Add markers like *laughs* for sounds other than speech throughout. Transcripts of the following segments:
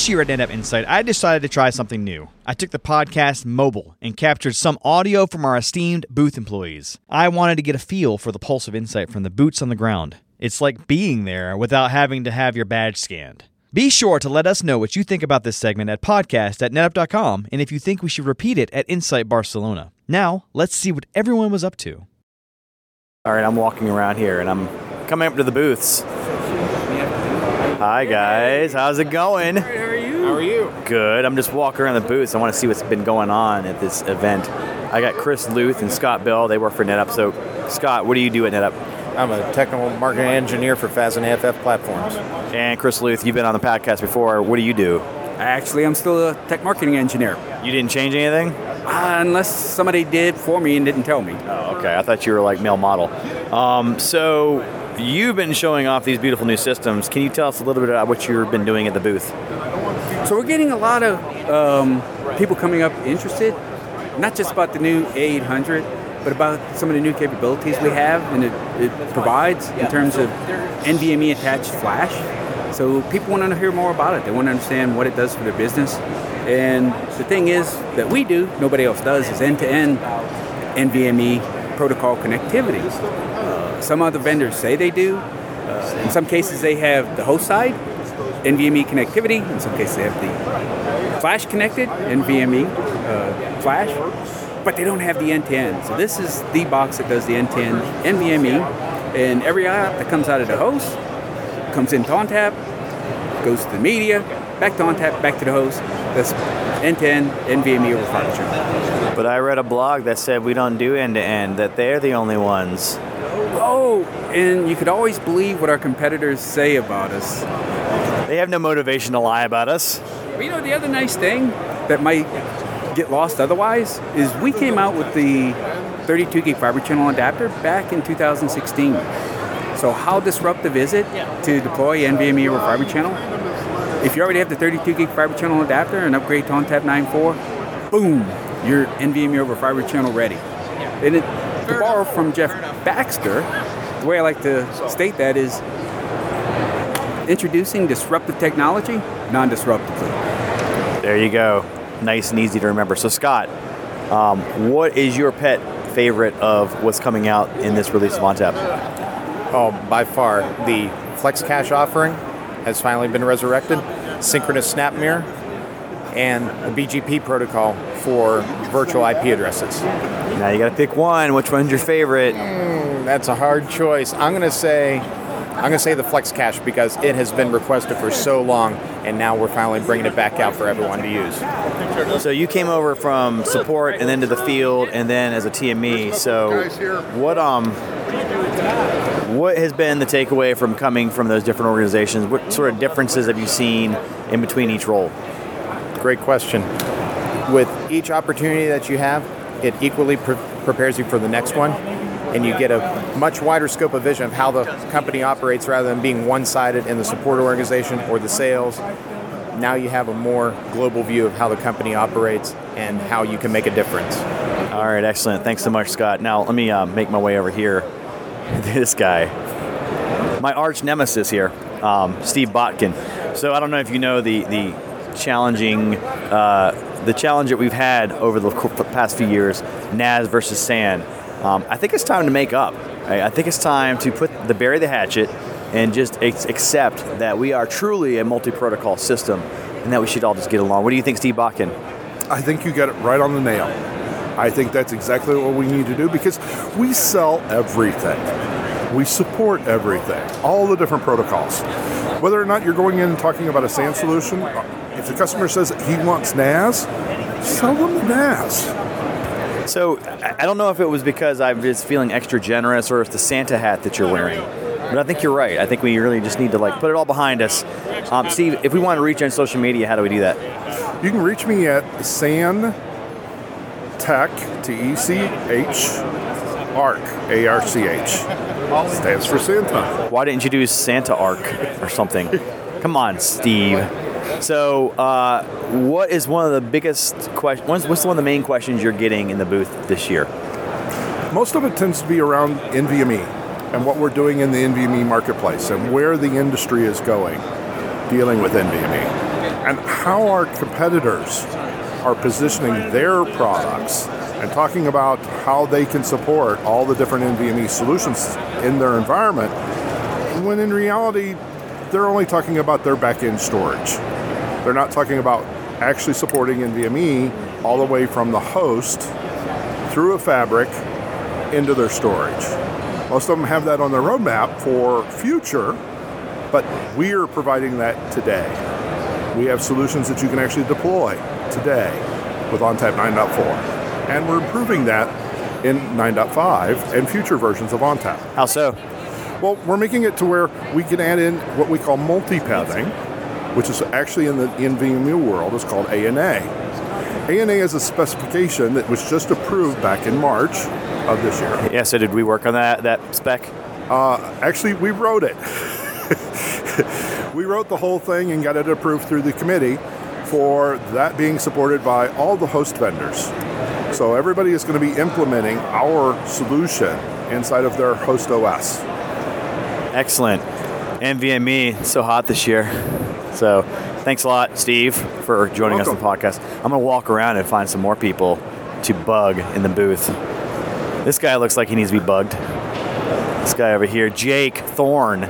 This year at NetApp Insight, I decided to try something new. I took the podcast mobile and captured some audio from our esteemed booth employees. I wanted to get a feel for the pulse of Insight from the boots on the ground. It's like being there without having to have your badge scanned. Be sure to let us know what you think about this segment at podcast at netapp.com and if you think we should repeat it at Insight Barcelona. Now, let's see what everyone was up to. All right, I'm walking around here and I'm coming up to the booths. Hi, guys. How's it going? How are you? How are you? Good. I'm just walking around the booths. I want to see what's been going on at this event. I got Chris Luth and Scott Bell. They work for NetApp. So, Scott, what do you do at NetApp? I'm a technical marketing engineer for FAS and AFF platforms. And Chris Luth, you've been on the podcast before. What do you do? Actually, I'm still a tech marketing engineer. You didn't change anything? Uh, unless somebody did for me and didn't tell me. Oh, okay. I thought you were like male model. Um, so, you've been showing off these beautiful new systems. Can you tell us a little bit about what you've been doing at the booth? So we're getting a lot of um, people coming up interested, not just about the new A800, but about some of the new capabilities we have and it, it provides in terms of NVMe attached flash. So people want to hear more about it. They want to understand what it does for their business. And the thing is that we do, nobody else does, is end-to-end NVMe protocol connectivity. Uh, some other vendors say they do. Uh, in some cases, they have the host side, NVMe connectivity. In some cases, they have the flash connected NVMe uh, flash, but they don't have the end-to-end. So this is the box that does the end-to-end NVMe, and every app that comes out of the host comes into ONTAP, goes to the media, back to ONTAP, back to the host. That's end-to-end NVMe over channel. But I read a blog that said we don't do end to end, that they're the only ones. Oh, and you could always believe what our competitors say about us. They have no motivation to lie about us. But you know, the other nice thing that might get lost otherwise is we came out with the 32 gig fiber channel adapter back in 2016. So how disruptive is it to deploy NVMe over fiber channel? If you already have the 32 gig fiber channel adapter and upgrade to ONTAP 9.4, boom, you're NVMe over fiber channel ready. And it, to borrow from Jeff Baxter, the way I like to state that is introducing disruptive technology non-disruptively. There you go. Nice and easy to remember. So, Scott, um, what is your pet favorite of what's coming out in this release of ONTAP? Oh, by far, the Flex Cache offering has finally been resurrected, synchronous snap mirror, and the BGP protocol for virtual IP addresses. Now you got to pick one. Which one's your favorite? That's a hard choice. I'm going to say I'm going to say the Flex Cache because it has been requested for so long, and now we're finally bringing it back out for everyone to use. So you came over from support and then to the field and then as a TME. So what um what has been the takeaway from coming from those different organizations? What sort of differences have you seen in between each role? Great question. With each opportunity that you have, it equally pre- prepares you for the next one, and you get a much wider scope of vision of how the company operates rather than being one sided in the support organization or the sales. Now you have a more global view of how the company operates and how you can make a difference. All right, excellent. Thanks so much, Scott. Now let me uh, make my way over here. *laughs* this guy, my arch nemesis here, um, Steve Botkin. So I don't know if you know the the challenging uh, the challenge that we've had over the past few years, NAS versus SAN. Um, I think it's time to make up. I, I think it's time to put the bury the hatchet and just ex- accept that we are truly a multi-protocol system and that we should all just get along. What do you think, Steve Botkin? I think you got it right on the nail. I think that's exactly what we need to do because we sell everything. We support everything, all the different protocols. Whether or not you're going in and talking about a SAN solution, if the customer says he wants NAS, sell them the NAS. So I don't know if it was because I'm just feeling extra generous or if it's the Santa hat that you're wearing. But I think you're right. I think we really just need to like put it all behind us. Um, Steve, if we want to reach you on social media, how do we do that? You can reach me at SAN Tech, T E C H, ARC, A R C H. Stands for Santa. Why didn't you do Santa Arc or something? Come on, Steve. So, uh, what is one of the biggest questions? What's, what's one of the main questions you're getting in the booth this year? Most of it tends to be around NVMe and what we're doing in the NVMe marketplace and where the industry is going dealing with NVMe. and how our competitors are positioning their products and talking about how they can support all the different NVMe solutions in their environment, when in reality, they're only talking about their back-end storage. They're not talking about actually supporting NVMe all the way from the host through a fabric into their storage. Most of them have that on their roadmap for future, but we are providing that today. We have solutions that you can actually deploy today with ONTAP 9.4. And we're improving that in 9.5 and future versions of ONTAP. How so? Well, we're making it to where we can add in what we call multi-pathing, which is actually in the NVMe world is called ANA. ANA is a specification that was just approved back in March of this year. Yeah. So did we work on that that spec? Uh, actually, we wrote it. *laughs* we wrote the whole thing and got it approved through the committee for that being supported by all the host vendors. So everybody is going to be implementing our solution inside of their host OS. Excellent. NVMe so hot this year. So thanks a lot, Steve, for joining us on the podcast. I'm gonna walk around and find some more people to bug in the booth. This guy looks like he needs to be bugged. This guy over here, Jake Thorne.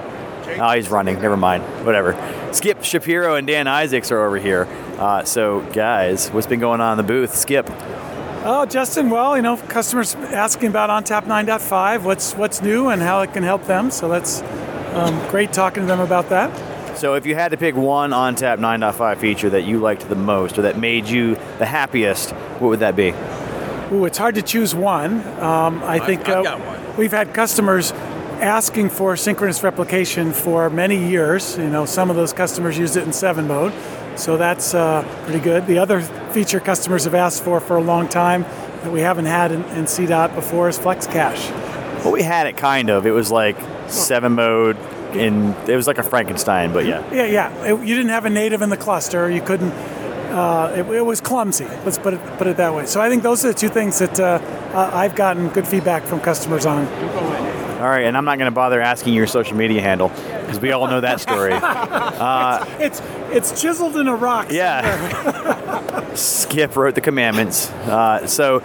Oh, he's running. Never mind. Whatever. Skip Shapiro and Dan Isaacs are over here. Uh, so, guys, what's been going on in the booth? Skip. Oh, Justin. Well, you know, customers asking about ONTAP 9.5, what's what's new and how it can help them. So that's um, great talking to them about that. So, if you had to pick one ONTAP 9.5 feature that you liked the most or that made you the happiest, what would that be? Ooh, it's hard to choose one. Um, I think I've uh, got one. we've had customers asking for synchronous replication for many years. You know, some of those customers used it in seven mode, so that's uh, pretty good. The other feature customers have asked for for a long time that we haven't had in, in CDOT before is Flex Cache. Well, we had it kind of. It was like seven mode, and it was like a Frankenstein, but yeah. Yeah, yeah. It- you didn't have a native in the cluster. You couldn't. Uh, it, it was clumsy. Let's put it put it that way. So I think those are the two things that uh, uh, I've gotten good feedback from customers on. All right, and I'm not going to bother asking your social media handle because we all know that story. *laughs* It's it's chiseled in a rock. yeah. *laughs* Skip wrote the commandments. Uh, so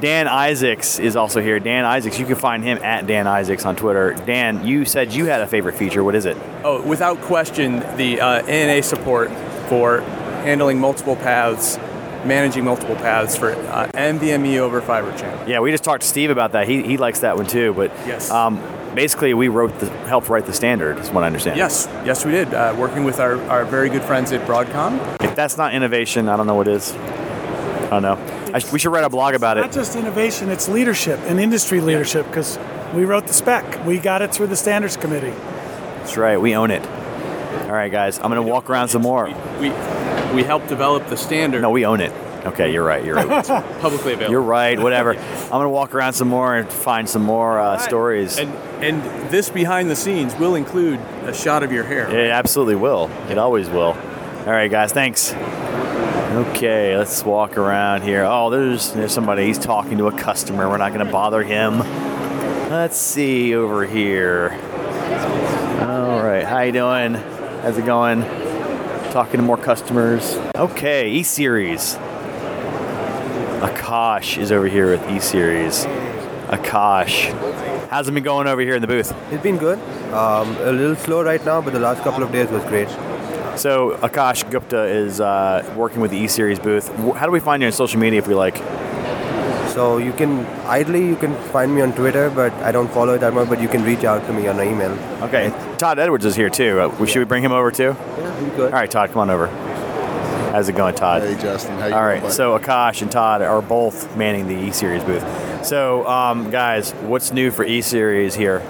Dan Isaacs is also here. Dan Isaacs, you can find him at Dan Isaacs on Twitter. Dan, you said you had a favorite feature. What is it? Oh, without question, the uh, ANA support for handling multiple paths, managing multiple paths for uh, NVMe over Fiber Channel. Yeah, we just talked to Steve about that. He, he likes that one too. But Yes. um, basically, we wrote the helped write the standard. Is what I understand. Yes, yes, we did. Uh, working with our, our very good friends at Broadcom. If that's not innovation, I don't know what is. I don't know. I sh- we should write a blog about it. Not just innovation, it's leadership and industry leadership because we wrote the spec. We got it through the standards committee. That's right. We own it. All right, guys. I'm gonna walk around some more. We we helped develop the standard No, we own it. Okay, you're right. You're right. publicly available. You're right. Whatever. *laughs* I'm gonna walk around some more and find some more uh, stories. And and this behind the scenes will include a shot of your hair. It absolutely will. It always will. All right, guys. Thanks. Okay, let's walk around here. Oh, there's there's somebody. He's talking to a customer. We're not gonna bother him. Let's see over here. All right. How you doing? How's it going? Talking to more customers. Okay, E Series. Akash is over here with E Series. Akash. How's it been going over here in the booth? It's been good. Um, a little slow right now, but the last couple of days was great. So Akash Gupta is uh, working with the E Series booth. How do we find you on social media if we like? So you can idly you can find me on Twitter, but I don't follow it that much. But you can reach out to me on email. Okay, Todd Edwards is here too. Uh, we- should we bring him over too? Yeah, be good. All right, Todd, come on over. How's it going, Todd? Hey Justin, how you All doing, so Akash and Todd are both manning the E Series booth. So, um, guys, what's new for E Series here?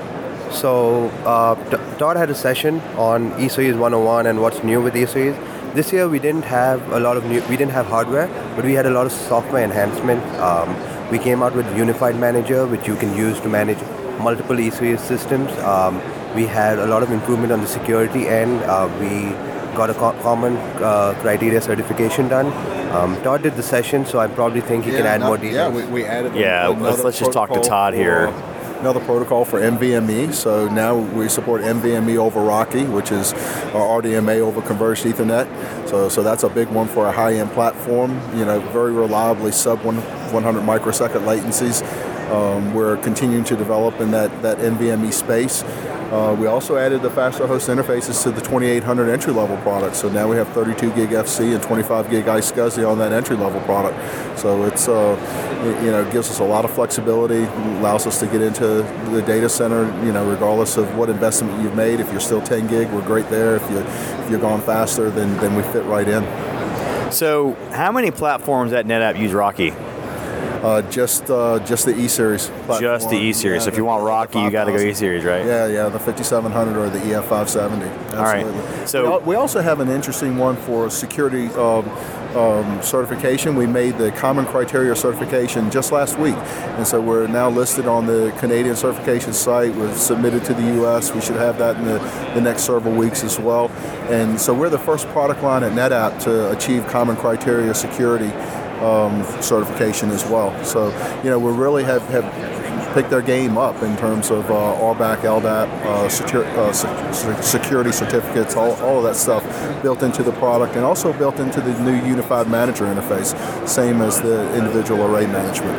So uh, Todd had a session on eSeries 101 and what's new with eSeries. This year we didn't have a lot of new. We didn't have hardware, but we had a lot of software enhancement. Um, we came out with Unified Manager, which you can use to manage multiple eSeries systems. Um, we had a lot of improvement on the security end. Uh, we got a co- common uh, criteria certification done. Um, Todd did the session, so I probably think he can add no, more details. Yeah, we, we added. Yeah, let's let's just talk to Todd here. Another protocol for NVMe. So now we support NVMe over RoCE, which is our RDMA over converged Ethernet. So, so that's a big one for a high-end platform. You know, very reliably sub 100 microsecond latencies. Um, we're continuing to develop in that, that NVMe space. Uh, we also added the faster host interfaces to the 2800 entry level product. So now we have 32 gig FC and 25 gig iSCSI on that entry level product. So it's uh, you know gives us a lot of flexibility, allows us to get into the data center. You know, regardless of what investment you've made, if you're still 10 gig, we're great there. If you if you're gone faster, then then we fit right in. So, how many platforms at NetApp use RoCE? Uh, just uh, just the E series. Just the E series. so if you want RoCE, you got to go E series, right? Yeah, yeah, the 5700 or the EF 570. Absolutely. All right. So we, we also have an interesting one for security. Um, um, certification. We made the common criteria certification just last week, and so we're now listed on the Canadian certification site. We've submitted to the U.S. We should have that in the, the next several weeks as well. And so we're the first product line at NetApp to achieve common criteria security um, certification as well. So you know we really have, have picked their game up in terms of uh, RBAC, LDAP, uh, uh, se- security certificates, all, all of that stuff built into the product and also built into the new unified manager interface, same as the individual array management.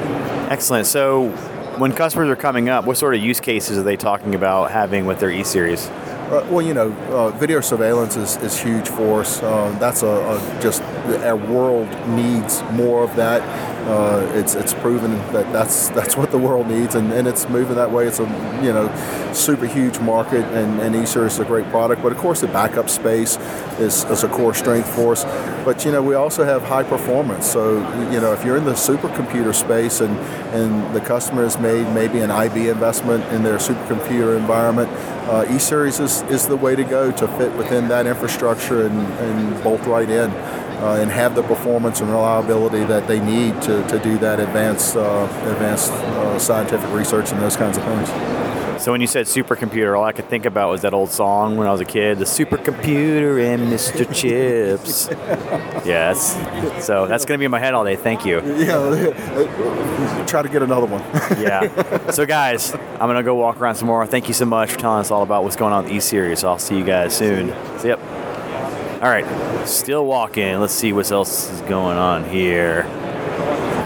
Excellent. So, when customers are coming up, what sort of use cases are they talking about having with their E series? Uh, well, you know, uh, video surveillance is, is huge for us. Uh, that's a, a, just our world needs more of that. Uh, it's it's proven that that's *laughs* that's what the world needs, and, and it's moving that way. It's a you know super huge market, and, and eSeries is a great product. But of course, the backup space is, is a core strength for us. But you know, we also have high performance. So you know, if you're in the supercomputer space, and and the customer has made maybe an IB investment in their supercomputer environment, uh, eSeries is, is the way to go to fit within that infrastructure and, and bolt right in uh, and have the performance and reliability that they need to, to do that advanced, uh, advanced uh, scientific research and those kinds of things. So when you said supercomputer, all I could think about was that old song when I was a kid, the supercomputer and Mr. Chips. *laughs* yes. So that's going to be in my head all day. Thank you. Yeah, *laughs* try to get another one. *laughs* yeah. So guys, I'm going to go walk around some more. Thank you so much for telling us all about what's going on with the E-Series. I'll see you guys soon. So, yep. All right. Still walking. Let's see what else is going on here.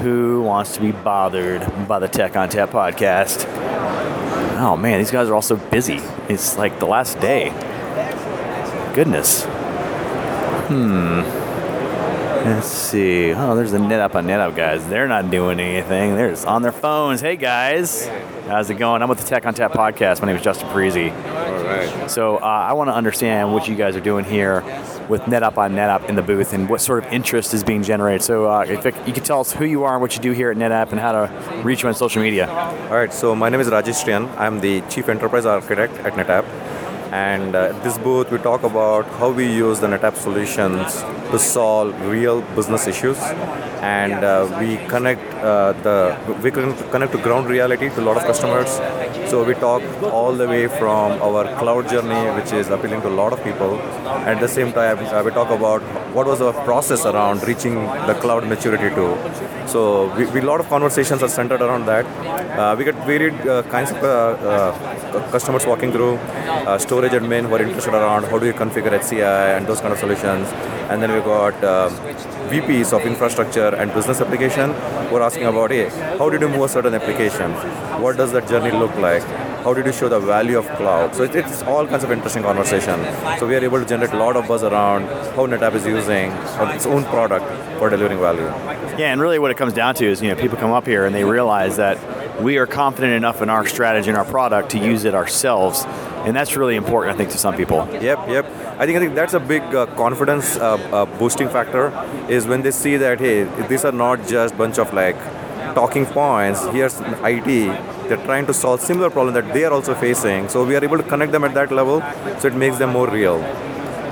Who wants to be bothered by the Tech ONTAP podcast? Oh man, these guys are all so busy. It's like the last day. Goodness. Hmm. Let's see. Oh, there's the NetApp on NetApp guys. They're not doing anything. They're just on their phones. Hey guys, how's it going? I'm with the Tech ONTAP podcast. My name is Justin Parisi. All right. So uh, I want to understand what you guys are doing here with NetApp on NetApp in the booth and what sort of interest is being generated. So uh, if you could tell us who you are and what you do here at NetApp and how to reach you on social media. All right. So my name is Rajesh Trian. I'm the Chief Enterprise Architect at NetApp. And uh, at this booth, we talk about how we use the NetApp solutions to solve real business issues, and uh, we connect uh, the we connect to ground reality to a lot of customers. So we talk all the way from our cloud journey, which is appealing to a lot of people. At the same time, uh, we talk about what was our process around reaching the cloud maturity to. So we, lot of conversations are centered around that. Uh, we get varied uh, kinds of uh, uh, customers walking through uh, storage admin who are interested around how do you configure HCI and those kind of solutions. And then we got uh, VPs of infrastructure and business application who are asking about, hey, how did you move a certain application? What does that journey look like? How did you show the value of cloud? So it's all kinds of interesting conversation. So we are able to generate a lot of buzz around how NetApp is using its own product for delivering value. Yeah, and really what it comes down to is, you know, people come up here and they realize that we are confident enough in our strategy and our product to use it ourselves. And that's really important, I think, to some people. Yep, yep. I think I think that's a big uh, confidence uh, uh, boosting factor is when they see that hey, these are not just bunch of like talking points. Here's IT. They're trying to solve similar problem that they are also facing. So we are able to connect them at that level. So it makes them more real.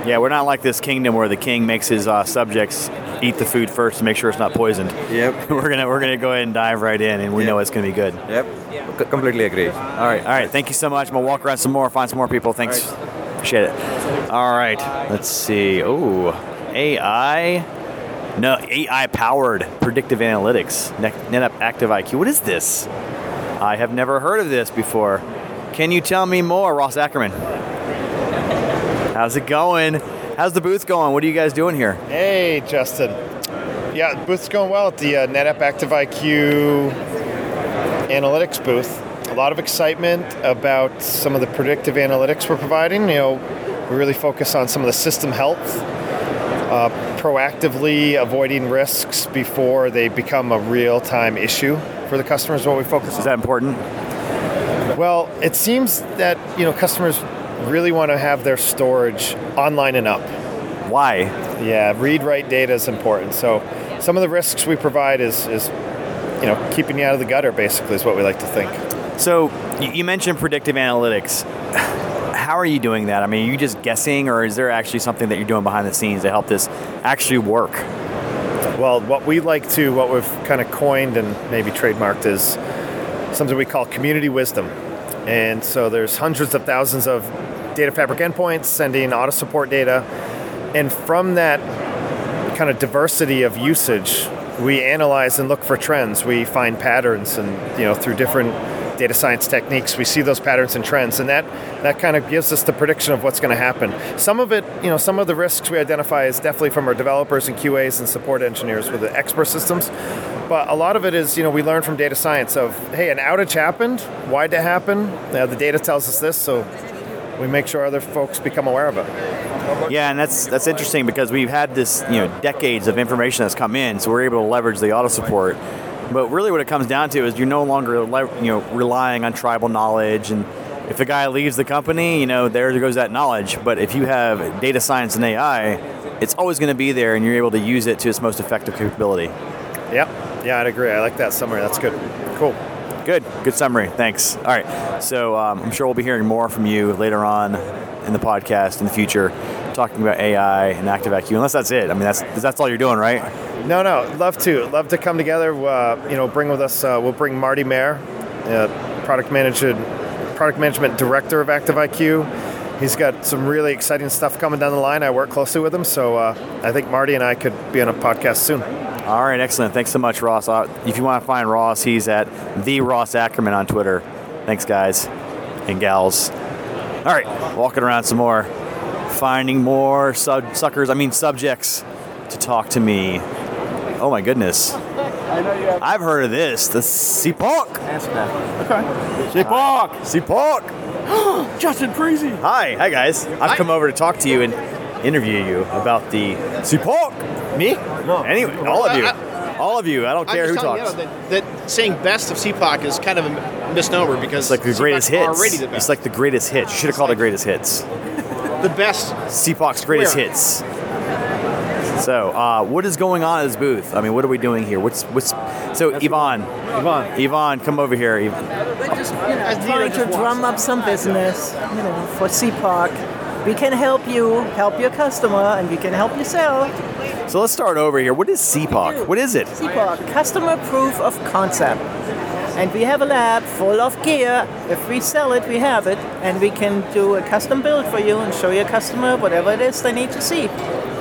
Yeah, we're not like this kingdom where the king makes his uh, subjects eat the food first to make sure it's not poisoned. Yep. *laughs* we're gonna we're gonna go ahead and dive right in, and we Yep. know it's gonna be good. Yep. C- completely agree. All right, all right. Thank you so much. I'm gonna walk around some more, find some more people. Thanks. Appreciate it. All right. Let's see. Oh, AI. No, AI powered predictive analytics. Net- NetApp Active IQ. What is this? I have never heard of this before. Can you tell me more, Ross Ackerman? How's it going? How's the booth going? What are you guys doing here? Hey, Justin. Yeah, booth's going well at the uh, NetApp Active IQ analytics booth. A lot of excitement about some of the predictive analytics we're providing. You know, we really focus on some of the system health, uh, proactively avoiding risks before they become a real-time issue for the customers. What we focus on. Is that important? Well, it seems that you know customers really want to have their storage online and up. Why? Yeah, read write data is important. So some of the risks we provide is is you know keeping you out of the gutter. Basically, is what we like to think. So you mentioned predictive analytics. How are you doing that? I mean, are you just guessing, or is there actually something that you're doing behind the scenes to help this actually work? Well, what we like to, what we've kind of coined and maybe trademarked is something we call community wisdom. And so there's hundreds of thousands of data fabric endpoints sending auto support data. And from that kind of diversity of usage, we analyze and look for trends. We find patterns and, you know, through different data science techniques, we see those patterns and trends, and that, that kind of gives us the prediction of what's going to happen. Some of it, you know, some of the risks we identify is definitely from our developers and QAs and support engineers with the expert systems, but a lot of it is, you know, we learn from data science of, hey, an outage happened, why'd it happen? Uh, the data tells us this, so we make sure other folks become aware of it. Yeah, and that's that's interesting because we've had this, you know, decades of information that's come in, so we're able to leverage the auto support. But really, what it comes down to is you're no longer, you know, relying on tribal knowledge. And if a guy leaves the company, you know, there goes that knowledge. But if you have data science and AI, it's always going to be there, and you're able to use it to its most effective capability. Yep. Yeah, I'd agree. I like that summary. That's good. Cool. Good. Good summary. Thanks. All right. So um, I'm sure we'll be hearing more from you later on in the podcast in the future, talking about AI and ActiveIQ. Unless that's it. I mean, that's that's all you're doing, right? No, no, love to, love to come together. Uh, you know, bring with us. Uh, we'll bring Marty Mayer, uh, product manager, product management director of ActiveIQ. He's got some really exciting stuff coming down the line. I work closely with him, so uh, I think Marty and I could be on a podcast soon. All right, excellent. Thanks so much, Ross. Uh, if you want to find Ross, he's at the Ross Ackerman on Twitter. Thanks, guys and gals. All right, walking around some more, finding more sub- suckers. I mean subjects to talk to me. Oh my goodness. I've heard of this. The CPOC. Ask that. Okay. CPOC. CPOC. *gasps* Justin Freezy. Hi, hi guys. I've come over to talk to you and interview you about the CPOC. Me? No. Anyway, all of you. All of you. I don't I'm care who talks. You that, that saying best of CPOC is kind of a misnomer because It's like the greatest CPOC's hits. Already the best. It's like the greatest hits. You should have called it greatest hits. *laughs* the best. CPOC's greatest Where? hits. So, uh, what is going on at this booth? I mean, what are we doing here? What's what's so Yvonne? Yvonne. Yvonne, come over here. Yv- We're just, you know, trying to drum up some business, you know, for CPOC. We can help you, help your customer, and we can help you sell. So let's start over here. What is CPOC? What is it? CPOC, Customer Proof of Concept. And we have a lab full of gear. If we sell it, we have it, and we can do a custom build for you and show your customer whatever it is they need to see.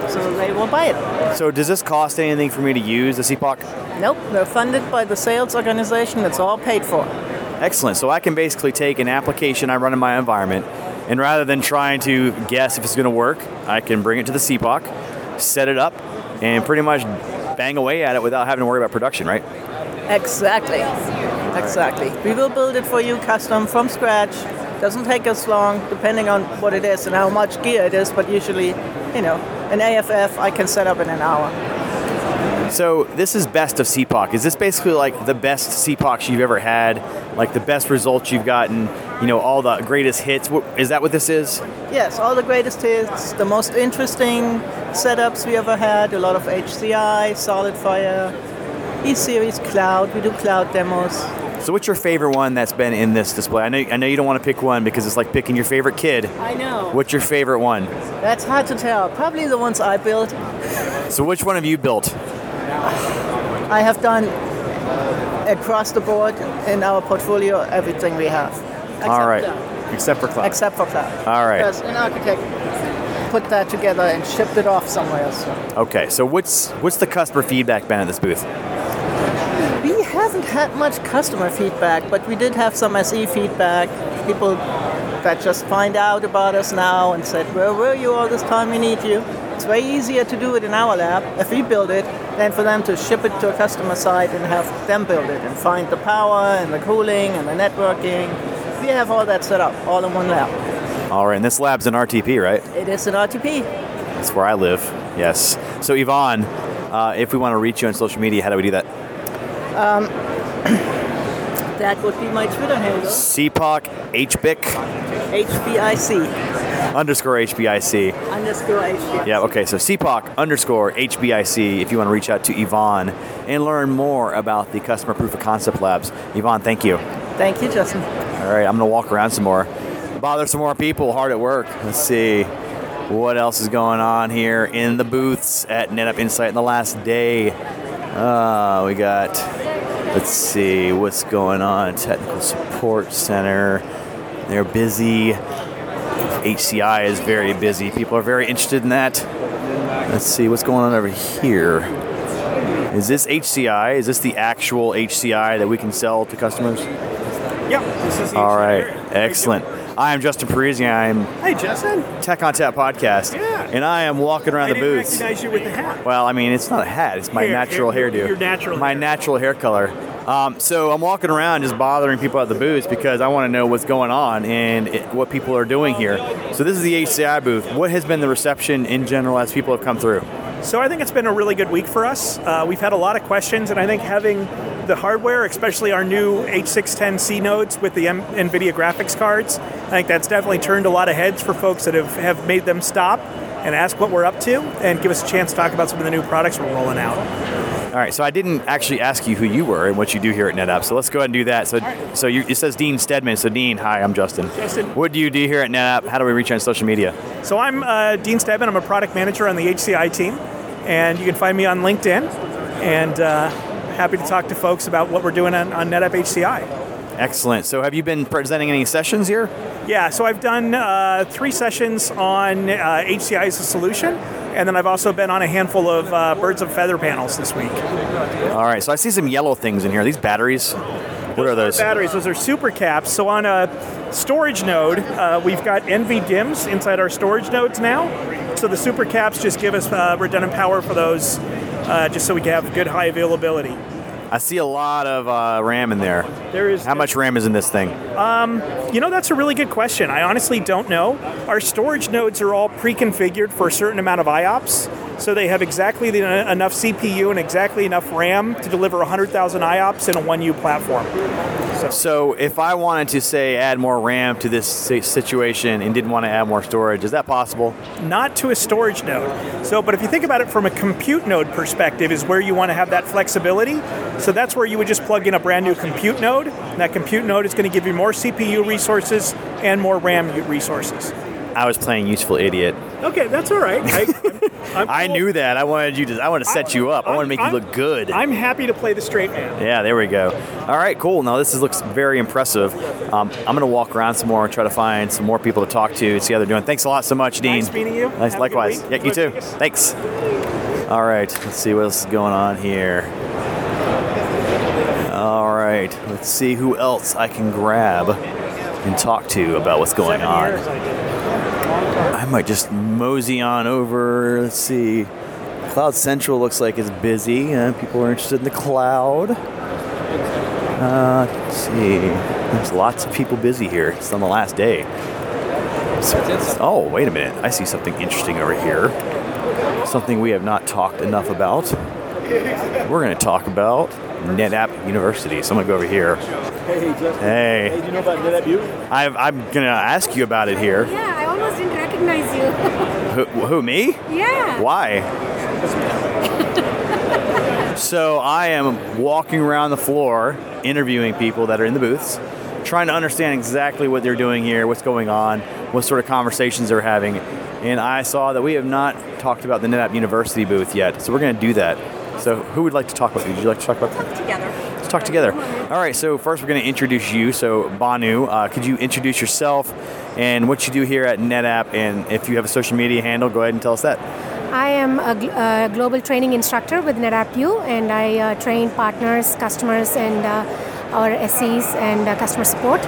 So they will buy it. So does this cost anything for me to use the CPOC? Nope, they're funded by the sales organization. It's all paid for. Excellent. So I can basically take an application I run in my environment, and rather than trying to guess if it's going to work, I can bring it to the CPOC, set it up, and pretty much bang away at it without having to worry about production, right? Exactly. Exactly. We will build it for you custom from scratch. Doesn't take us long, depending on what it is and how much gear it is, but usually, you know, an AFF I can set up in an hour. So this is best of CPOC. Is this basically like the best CPOCs you've ever had? Like the best results you've gotten? You know, all the greatest hits. Is that what this is? Yes, all the greatest hits, the most interesting setups we ever had, a lot of HCI, SolidFire, E-Series Cloud, we do cloud demos. So what's your favorite one that's been in this display? I know I know you don't want to pick one because it's like picking your favorite kid. I know. What's your favorite one? That's hard to tell. Probably the ones I built. So which one have you built? I have done across the board in our portfolio everything we have. all right. cloud. Except for cloud. Except for cloud. All right. Because an architect put that together and shipped it off somewhere else. Okay. So what's what's the customer feedback been at this booth? We have hasn't had much customer feedback, but we did have some SE feedback. People that just find out about us now and said, Where were you all this time? We need you. It's way easier to do it in our lab if we build it than for them to ship it to a customer site and have them build it and find the power and the cooling and the networking. We have all that set up all in one lab. All right, and this lab's an RTP, right? It is an RTP. That's where I live. Yes. So Yvonne, uh, if we want to reach you on social media, how do we do that? Um, *coughs* that would be my Twitter handle. CPOC HBIC HBIC underscore HBIC. underscore HBIC. Yeah, okay, so CPOC underscore HBIC if you want to reach out to Yvonne and learn more about the customer proof of concept labs. Yvonne, thank you. Thank you, Justin. All right, I'm going to walk around some more. Bother some more people hard at work. Let's see what else is going on here in the booths at NetApp Insight in the last day. Uh, we got, let's see, what's going on? Technical Support Center. They're busy. HCI is very busy. People are very interested in that. Let's see what's going on over here. Is this HCI? Is this the actual HCI that we can sell to customers? Yep, this is All right, excellent. I am Justin Parisi. I'm Hey, Justin. Tech ONTAP podcast, Yeah. And I am walking around I the booths. recognize you with the hat. Well, I mean, it's not a hat; it's my Hair- natural hair- hairdo. your natural my hair. natural hair color. Um, so I'm walking around just bothering people at the booths because I want to know what's going on and it, what people are doing here. So this is the HCI booth. What has been the reception in general as people have come through? So I think it's been a really good week for us. Uh, we've had a lot of questions, and I think having the hardware, especially our new H610C nodes with the M- NVIDIA graphics cards, I think that's definitely turned a lot of heads for folks that have, have made them stop and ask what we're up to and give us a chance to talk about some of the new products we're rolling out. All right, so I didn't actually ask you who you were and what you do here at NetApp. So let's go ahead and do that. So, so you, it says Dean Stedman. So Dean, hi, I'm Justin. Justin. What do you do here at NetApp? How do we reach you on social media? So I'm uh, Dean Stedman. I'm a product manager on the HCI team, and you can find me on LinkedIn. And uh, happy to talk to folks about what we're doing on, on NetApp HCI. Excellent. So have you been presenting any sessions here? Yeah, so I've done uh, three sessions on uh, HCI as a solution, and then I've also been on a handful of uh, birds of feather panels this week. All right, so I see some yellow things in here. Are these batteries? What are those? Batteries, those are super caps. So on a storage node, uh, we've got NV DIMMs inside our storage nodes now. So the super caps just give us uh, redundant power for those, uh, just so we can have good high availability. I see a lot of uh, RAM in there. There is. How much RAM is in this thing? Um, you know, that's a really good question. I honestly don't know. Our storage nodes are all pre-configured for a certain amount of IOPS, so they have exactly the, uh, enough CPU and exactly enough RAM to deliver 100,000 IOPS in a 1U platform. So if I wanted to say add more RAM to this situation and didn't want to add more storage, is that possible? Not to a storage node. So, but if you think about it from a compute node perspective, is where you want to have that flexibility. So that's where you would just plug in a brand new compute node. And that compute node is going to give you more CPU resources and more RAM resources. I was playing useful idiot. Okay, that's all right. I, I'm, *laughs* I knew that. I wanted you to. I wanted to set you up. I want to make you look good. I'm happy to play the straight man. Yeah, there we go. All right, cool. Now this is, looks very impressive. Um, I'm going to walk around some more and try to find some more people to talk to and see how they're doing. Thanks a lot so much, Dean. Nice meeting you. Nice, Have likewise. Yeah, you too. Thanks. All right, let's see what's going on here. All right, let's see who else I can grab and talk to about what's going on. I might just mosey on over. Let's see. Cloud Central looks like it's busy. Uh, people are interested in the cloud. Uh, let's see. There's lots of people busy here. It's on the last day. So- oh, wait a minute. I see something interesting over here. Something we have not talked enough about. We're going to talk about NetApp University. So I'm going to go over here. Hey, Justin. Hey. Hey, do you know about NetApp U? I've, I'm going to ask you about it here. Yeah, I almost didn't recognize you. *laughs* Who, who me? yeah. Why? so I am walking around the floor, interviewing people that are in the booths, trying to understand exactly what they're doing here, what's going on, what sort of conversations they're having. And I saw that we have not talked about the NetApp University booth yet, so we're going to do that. So who would like to talk about? Would you like to talk about that? Together. Talk together. All right, so first we're going to introduce you. So, Banu, uh, could you introduce yourself and what you do here at NetApp? And if you have a social media handle, go ahead and tell us that. I am a, a global training instructor with NetApp U, and I uh, train partners, customers, and uh, our SEs and uh, customer support.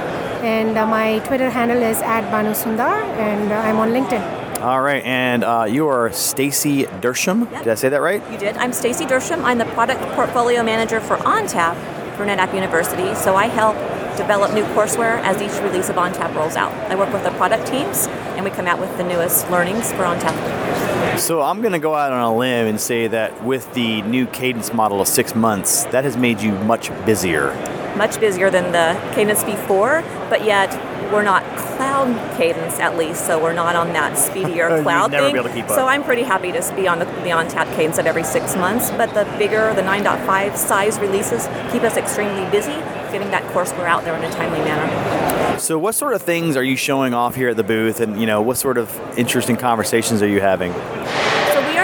And uh, my Twitter handle is at Banu Sundar, and uh, I'm on LinkedIn. All right, and uh, you are Stacy Dersham. Did I say that right? You did. I'm Stacy Dersham. I'm the product portfolio manager for ONTAP for NetApp University. So I help develop new courseware as each release of ONTAP rolls out. I work with the product teams, and we come out with the newest learnings for ONTAP. So I'm going to go out on a limb and say that with the new cadence model of six months, that has made you much busier. Much busier than the cadence before, but yet we're not cloud cadence at least, so we're not on that speedier *laughs* You'd cloud never thing. be able to keep up. So I'm pretty happy to be on the, the ONTAP cadence of every six months. But the bigger, the 9.5 size releases keep us extremely busy, getting that courseware out there in a timely manner. So what sort of things are you showing off here at the booth, and you know what sort of interesting conversations are you having?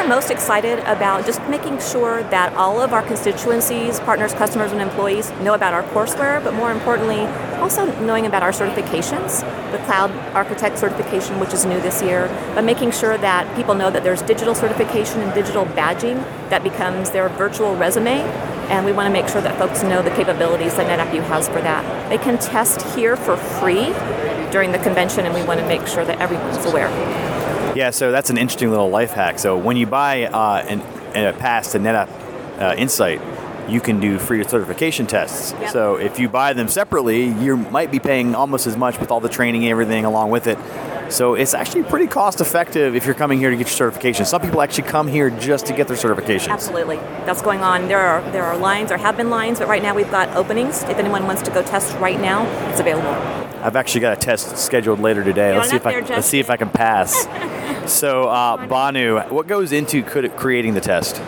Are most excited about just making sure that all of our constituencies, partners, customers, and employees know about our courseware, but more importantly, also knowing about our certifications, the Cloud Architect certification, which is new this year, but making sure that people know that there's digital certification and digital badging that becomes their virtual resume. And we want to make sure that folks know the capabilities that NetApp U has for that. They can test here for free during the convention, and we want to make sure that everyone's aware. Yeah, so that's an interesting little life hack. So when you buy uh, an, a pass to NetApp uh, Insight, you can do free certification tests. So if you buy them separately, you might be paying almost as much with all the training and everything along with it. So it's actually pretty cost effective if you're coming here to get your certification. Some people actually come here just to get their certification. Absolutely, that's going on. There are there are lines, there have been lines, but right now we've got openings. If anyone wants to go test right now, it's available. I've actually got a test scheduled later today. Let's see if I there, let's see if I can pass. *laughs* so uh, Banu, what goes into creating the test?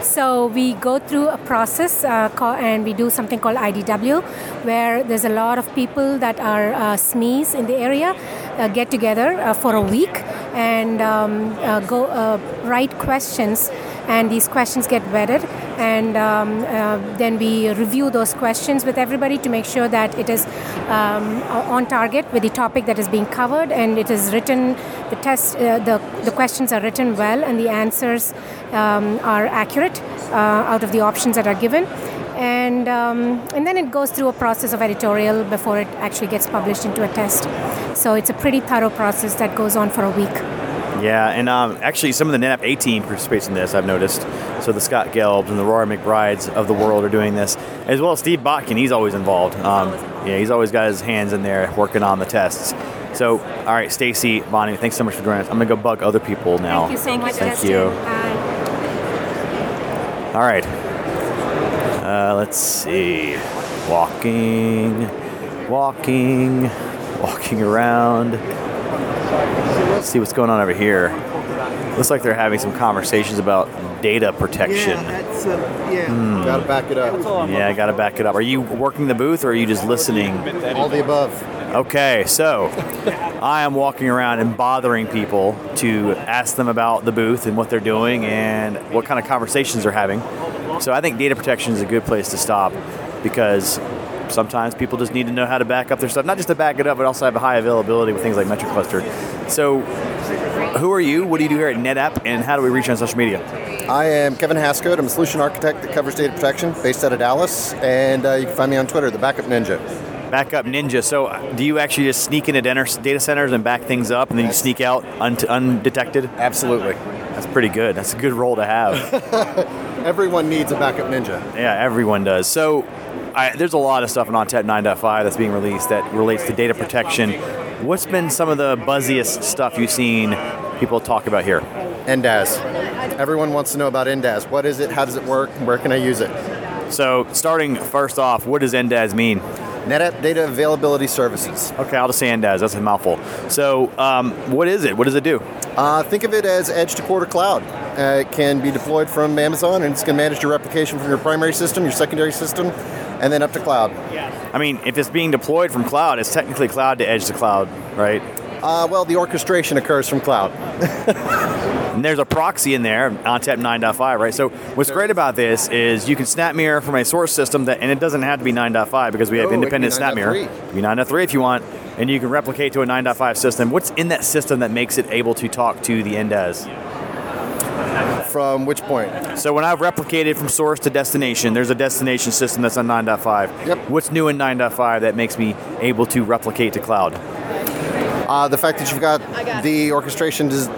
So we go through a process uh, and we do something called IDW, where there's a lot of people that are uh, SMEs in the area uh, get together uh, for a week and um, uh, go uh, write questions, and these questions get vetted, and um, uh, then we review those questions with everybody to make sure that it is um, on target with the topic that is being covered, and it is written. The test, uh, the the questions are written well, and the answers um, are accurate uh, out of the options that are given. And, um, and then it goes through a process of editorial before it actually gets published into a test. So it's a pretty thorough process that goes on for a week. Yeah, and um, actually, some of the NetApp A team participates in this. I've noticed. So the Scott Gelbs and the Rory McBrides of the world are doing this, as well as Steve Botkin. He's always involved. Um, yeah, he's always got his hands in there working on the tests. So, all right, Stacy, Bonnie, thanks so much for joining us. I'm gonna go bug other people now. Thank you so much, Thank you. Bye. All right. Uh, let's see. Walking, walking, walking around. Let's see what's going on over here. Looks like they're having some conversations about data protection. that's, uh, yeah. Hmm. Gotta back it up. That's all I'm Yeah, I got to back it up. Are you working the booth or are you just listening? All the above. Okay, so I am walking around and bothering people to ask them about the booth and what they're doing and what kind of conversations they're having. So I think data protection is a good place to stop because sometimes people just need to know how to back up their stuff, not just to back it up, but also have a high availability with things like MetroCluster. So, who are you? What do you do here at NetApp, and how do we reach you on social media? I am Kevin Hascode. I'm a solution architect that covers data protection based out of Dallas. And uh, you can find me on Twitter, the Backup Ninja. Backup Ninja. So, do you actually just sneak into data data centers and back things up, and then you sneak out un- undetected? Absolutely. That's pretty good. That's a good role to have. *laughs* Everyone needs a Backup Ninja. yeah, everyone does. So, I, there's a lot of stuff in ONTAP 9.5 that's being released that relates to data protection. What's been some of the buzziest stuff you've seen people talk about here? NDAS. Everyone wants to know about NDAS. What is it? How does it work? Where can I use it? So, starting first off, what does NDAS mean? NetApp Data Availability Services. Okay, I'll just say NDAS. That's a mouthful. So, um, what is it? What does it do? Uh, think of it as edge to quarter cloud. Uh, it can be deployed from Amazon and it's going to manage your replication from your primary system, your secondary system, and then up to cloud. I mean, if it's being deployed from cloud, it's technically cloud to edge to cloud, right? Uh, well, the orchestration occurs from cloud. *laughs* And there's a proxy in there, ONTAP 9.5, right? So what's great about this is you can snap mirror from a source system that, and it doesn't have to be 9.5 because we have No, it can independent be snap mirror. 9.3. It can be 9.3 if you want, and you can replicate to a 9.5 system. What's in that system that makes it able to talk to the NDAS? From which point? So when I've replicated from source to destination, there's a destination system that's on 9.5. Yep. What's new in 9.5 that makes me able to replicate to cloud? Uh, the fact that you've got the orchestration des-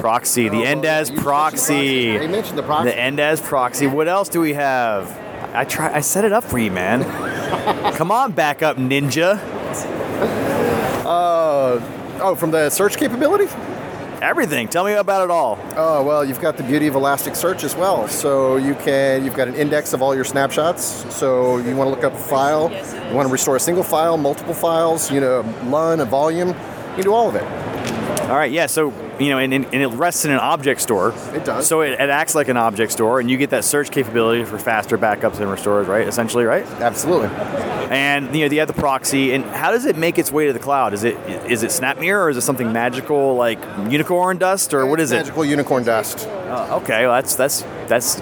Proxy, the end as proxy. They mentioned the proxy. The end as proxy. What else do we have? I try. I set it up for you, man. *laughs* Come on, backup ninja. Uh, oh, from the search capability? Everything. Tell me about it all. Oh well, you've got the beauty of Elasticsearch as well. So you can you've got an index of all your snapshots. So you want to look up a file, you want to restore a single file, multiple files, you know, a LUN, a volume. You can do all of it. All right, yeah. So you know, and, and it rests in an object store. It does. So it, it acts like an object store, and you get that search capability for faster backups and restores, right? Essentially, right? Absolutely. And you know, you have the proxy, and how does it make its way to the cloud? Is it is it SnapMirror, or is it something magical like unicorn dust, or what is it? Magical unicorn dust. Uh, okay, well, that's that's that's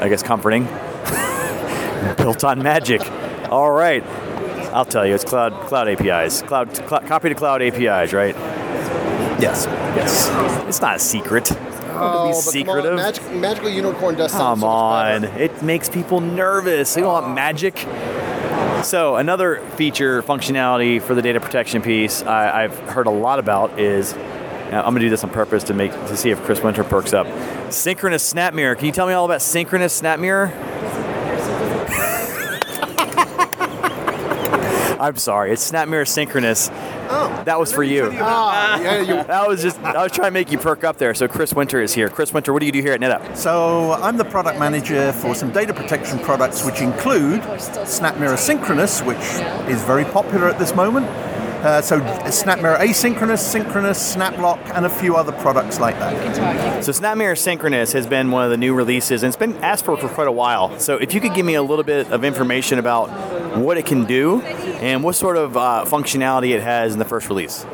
I guess comforting. *laughs* Built on magic. All right, I'll tell you, it's cloud cloud APIs, cloud cl- copy to cloud APIs, right? Yes, yes. It's not a secret. Oh, Don't be but come on, secretive. magic, magical unicorn dust. Come so on, better. it makes people nervous. They want magic. So another feature functionality for the data protection piece I, I've heard a lot about is now, I'm gonna do this on purpose to make to see if Chris Winter perks up. Synchronous SnapMirror. Can you tell me all about synchronous SnapMirror? *laughs* I'm sorry, it's SnapMirror synchronous. Oh, that was for you. Ah, *laughs* yeah, you- that was just I was trying to make you perk up there. So Chris Winter is here. Chris Winter, what do you do here at NetApp? So I'm the product manager for some data protection products, which include SnapMirror Synchronous, which is very popular at this moment. Uh, so SnapMirror Asynchronous, Synchronous, SnapLock, and a few other products like that. So SnapMirror Synchronous has been one of the new releases, and it's been asked for for quite a while. So if you could give me a little bit of information about what it can do and what sort of uh, functionality it has in the first release.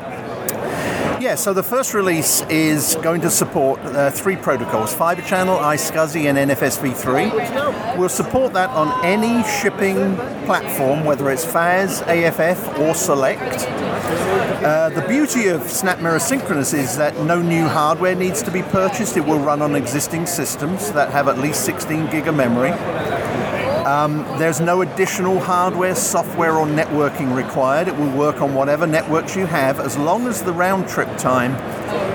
Yeah, so the first release is going to support uh, three protocols Fiber Channel, iSCSI, and NFS v3. We'll support that on any shipping platform, whether it's FAS, AFF, or Select. Uh, the beauty of SnapMirror Synchronous is that no new hardware needs to be purchased. It will run on existing systems that have at least 16 gig of memory. Um, there's no additional hardware, software, or networking required. It will work on whatever networks you have as long as the round trip time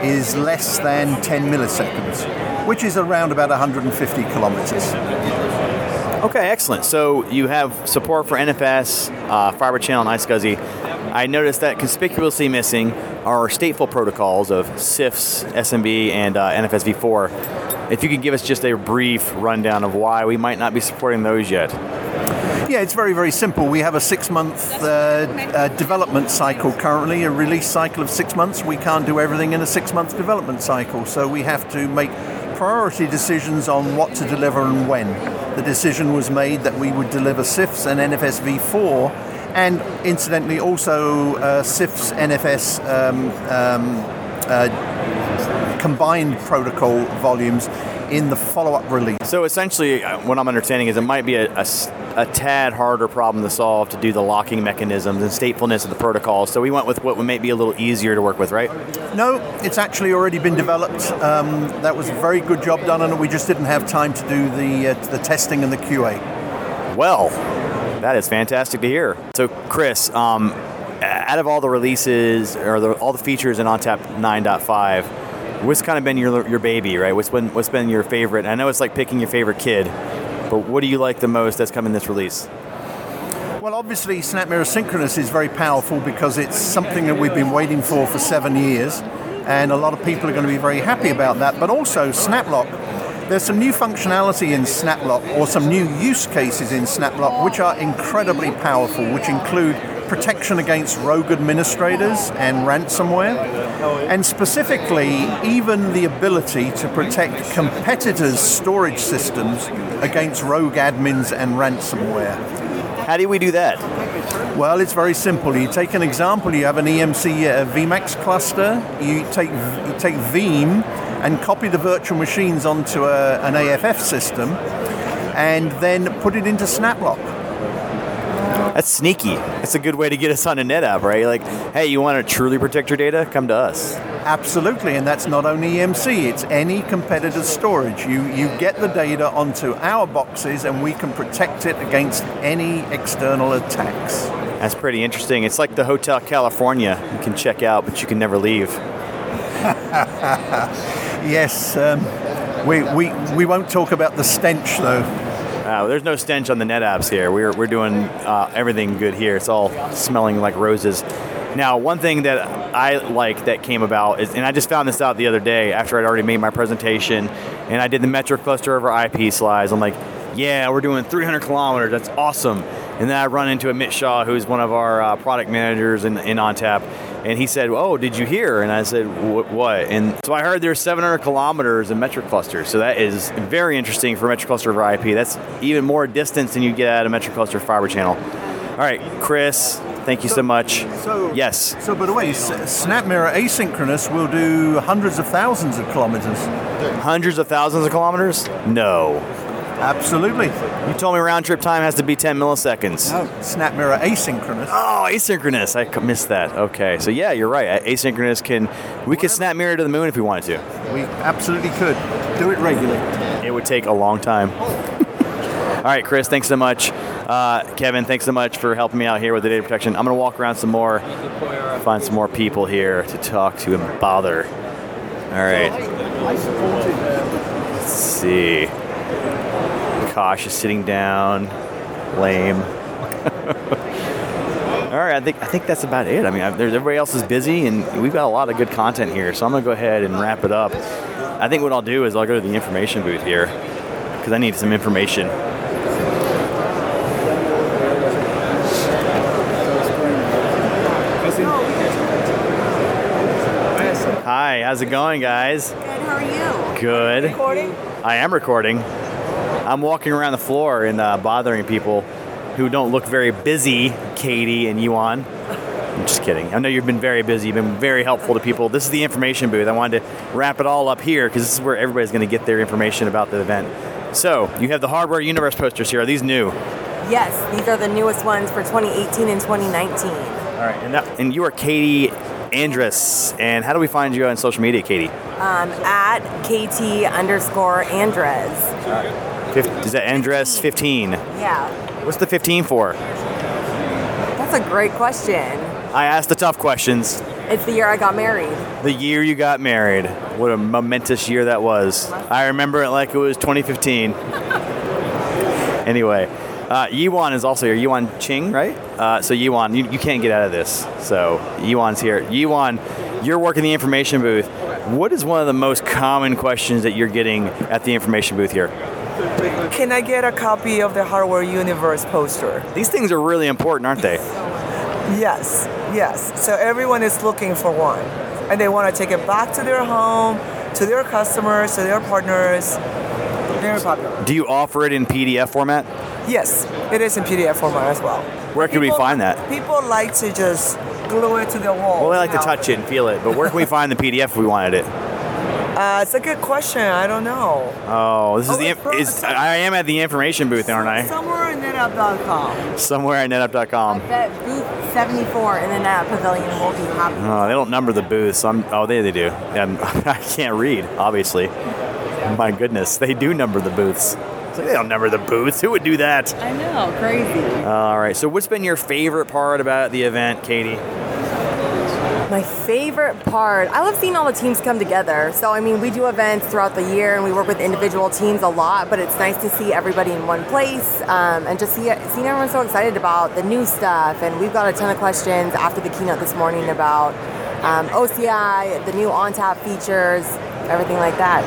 is less than 10 milliseconds, which is around about 150 kilometers. Okay, excellent. So you have support for NFS, uh, Fiber Channel, and iSCSI. I noticed that conspicuously missing are stateful protocols of CIFS, SMB, and uh, NFS v4. If you could give us just a brief rundown of why we might not be supporting those yet. Yeah, it's very, very simple. We have a six month uh, uh, development cycle currently, a release cycle of six months. We can't do everything in a six month development cycle, so we have to make priority decisions on what to deliver and when. The decision was made that we would deliver CIFS and NFS v4, and incidentally also uh, CIFS NFS um, um, uh, combined protocol volumes in the follow up release. So essentially, uh, what I'm understanding is it might be a tad harder problem to solve to do the locking mechanisms and statefulness of the protocol. So we went with what may be a little easier to work with, right? No, it's actually already been developed. Um, that was a very good job done and. We just didn't have time to do the uh, the testing and the QA. Well, that is fantastic to hear. So, Chris, um, out of all the releases or the, all the features in ONTAP 9.5, what's kind of been your your baby, right? What's been what's been your favorite? I know it's like picking your favorite kid, but what do you like the most that's come in this release? Well, obviously, SnapMirror Synchronous is very powerful because it's something that we've been waiting for for seven years, and a lot of people are going to be very happy about that. But also, SnapLock. There's some new functionality in SnapLock, or some new use cases in SnapLock, which are incredibly powerful, which include protection against rogue administrators and ransomware, and specifically, even the ability to protect competitors' storage systems against rogue admins and ransomware. How do we do that? Well, it's very simple. You take an example. You have an EMC uh, VMAX cluster. You take you take Veeam and copy the virtual machines onto a, an AFF system, and then put it into SnapLock. That's sneaky. It's a good way to get us onto NetApp, right? Like, hey, you want to truly protect your data? Come to us. Absolutely, and that's not only EMC, it's any competitor's storage. You, you get the data onto our boxes and we can protect it against any external attacks. That's pretty interesting. It's like the Hotel California. You can check out, but you can never leave. *laughs* yes, um, we, we, we won't talk about the stench though. Uh, there's no stench on the NetApps here. We're, we're doing uh, everything good here. It's all smelling like roses. Now, one thing that I like that came about is, and I just found this out the other day after I'd already made my presentation, and I did the MetroCluster over IP slides. I'm like, yeah, we're doing 300 kilometers. That's awesome. And then I run into a Amit Shaw, who's one of our uh, product managers in, in ONTAP, and he said, "Oh, did you hear?" And I said, "What?" And so I heard there's 700 kilometers in MetroCluster. So that is very interesting for MetroCluster over IP. That's even more distance than you get out of MetroCluster fiber channel. All right, Chris, thank you so, much. So yes. So, by the way, SnapMirror asynchronous will do hundreds of thousands of kilometers. Hundreds of thousands of kilometers? No. Absolutely. You told me round trip time has to be 10 milliseconds. No, SnapMirror asynchronous. Oh, asynchronous. I missed that. Okay, so yeah, you're right. Asynchronous can we could SnapMirror to the moon if we wanted to. We absolutely could. Do it regularly. It would take a long time. *laughs* All right, Chris, thanks so much. Uh, Kevin, thanks so much for helping me out here with the data protection. I'm going to walk around some more, find some more people here to talk to and bother. All right. Let's see. Kosh is sitting down. Lame. *laughs* All right, I think I think that's about it. I mean, everybody else is busy, and we've got a lot of good content here. So I'm gonna go ahead and wrap it up. I think what I'll do is I'll go to the information booth here because I need some information. Hi, how's it going, guys? Good. How are you? Good. Recording. I am recording. I'm walking around the floor and uh, bothering people who don't look very busy, Katie and Yuan. I'm just kidding. I know you've been very busy. You've been very helpful to people. This is the information booth. I wanted to wrap it all up here because this is where everybody's going to get their information about the event. So, you have the Hardware Universe posters here. Are these new? Yes, these are the newest ones for 2018 and 2019. All right, and, that, and you are Katie Andrus. And how do we find you on social media, Katie? Um, at KT underscore Andres. Is that Andres 15? Yeah. What's the 15 for? That's a great question. I asked the tough questions. It's the year I got married. The year you got married. What a momentous year that was. I remember it like it was 2015. *laughs* anyway, uh, Yiwan is also here. Yiwan Ching, right? Uh, so Yiwan, you, you can't get out of this. So Yiwan's here. Yiwan, you're working the information booth. What is one of the most common questions that you're getting at the information booth here? Can I get a copy of the Hardware Universe poster? These things are really important, aren't they? Yes, yes. So everyone is looking for one. And they want to take it back to their home, to their customers, to their partners. Very popular. Do you offer it in PDF format? Yes, it is in PDF format as well. Where can we find that? People like to just glue it to their wall. Well, they like to touch it and feel it, but where can we *laughs* find the PDF if we wanted it? Uh, it's a good question. I don't know. Oh, this is the inf- is I am at the information booth, aren't I? Somewhere at NetApp.com. Somewhere at NetApp.com. Bet booth 74 in the NetApp Pavilion will be happy. Oh, they don't number the booths. So I'm, oh, they they do. Um, *laughs* I can't read, obviously. My goodness, they do number the booths. So they don't number the booths. Who would do that? I know, crazy. All right. So, what's been your favorite part about the event, Katie? My favorite part, I love seeing all the teams come together. So, I mean, we do events throughout the year and we work with individual teams a lot, but it's nice to see everybody in one place um, and just see seeing everyone so excited about the new stuff. And we've got a ton of questions after the keynote this morning about um, OCI, the new ONTAP features, everything like that.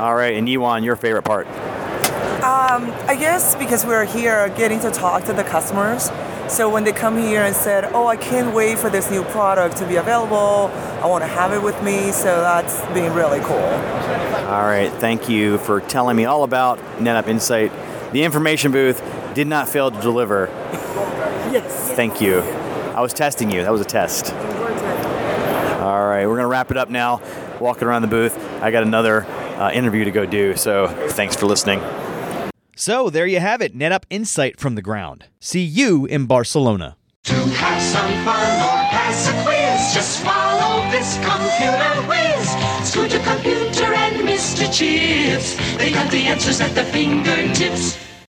All right. And Yuan, your favorite part? Um, I guess because we're here getting to talk to the customers. So when they come here and said, "Oh, I can't wait for this new product to be available. I want to have it with me." So that's been really cool. All right, thank you for telling me all about NetApp Insight. The information booth did not fail to deliver. Yes. Thank you. I was testing you. That was a test. All right, we're gonna wrap it up now. Walking around the booth, I got another uh, interview to go do. So thanks for listening. So there you have it NetApp Insight from the ground. See you in Barcelona. To have some fun or pass a quiz, just follow this computer whiz. Scooter Computer and Mr. Chips. They got the answers at their fingertips.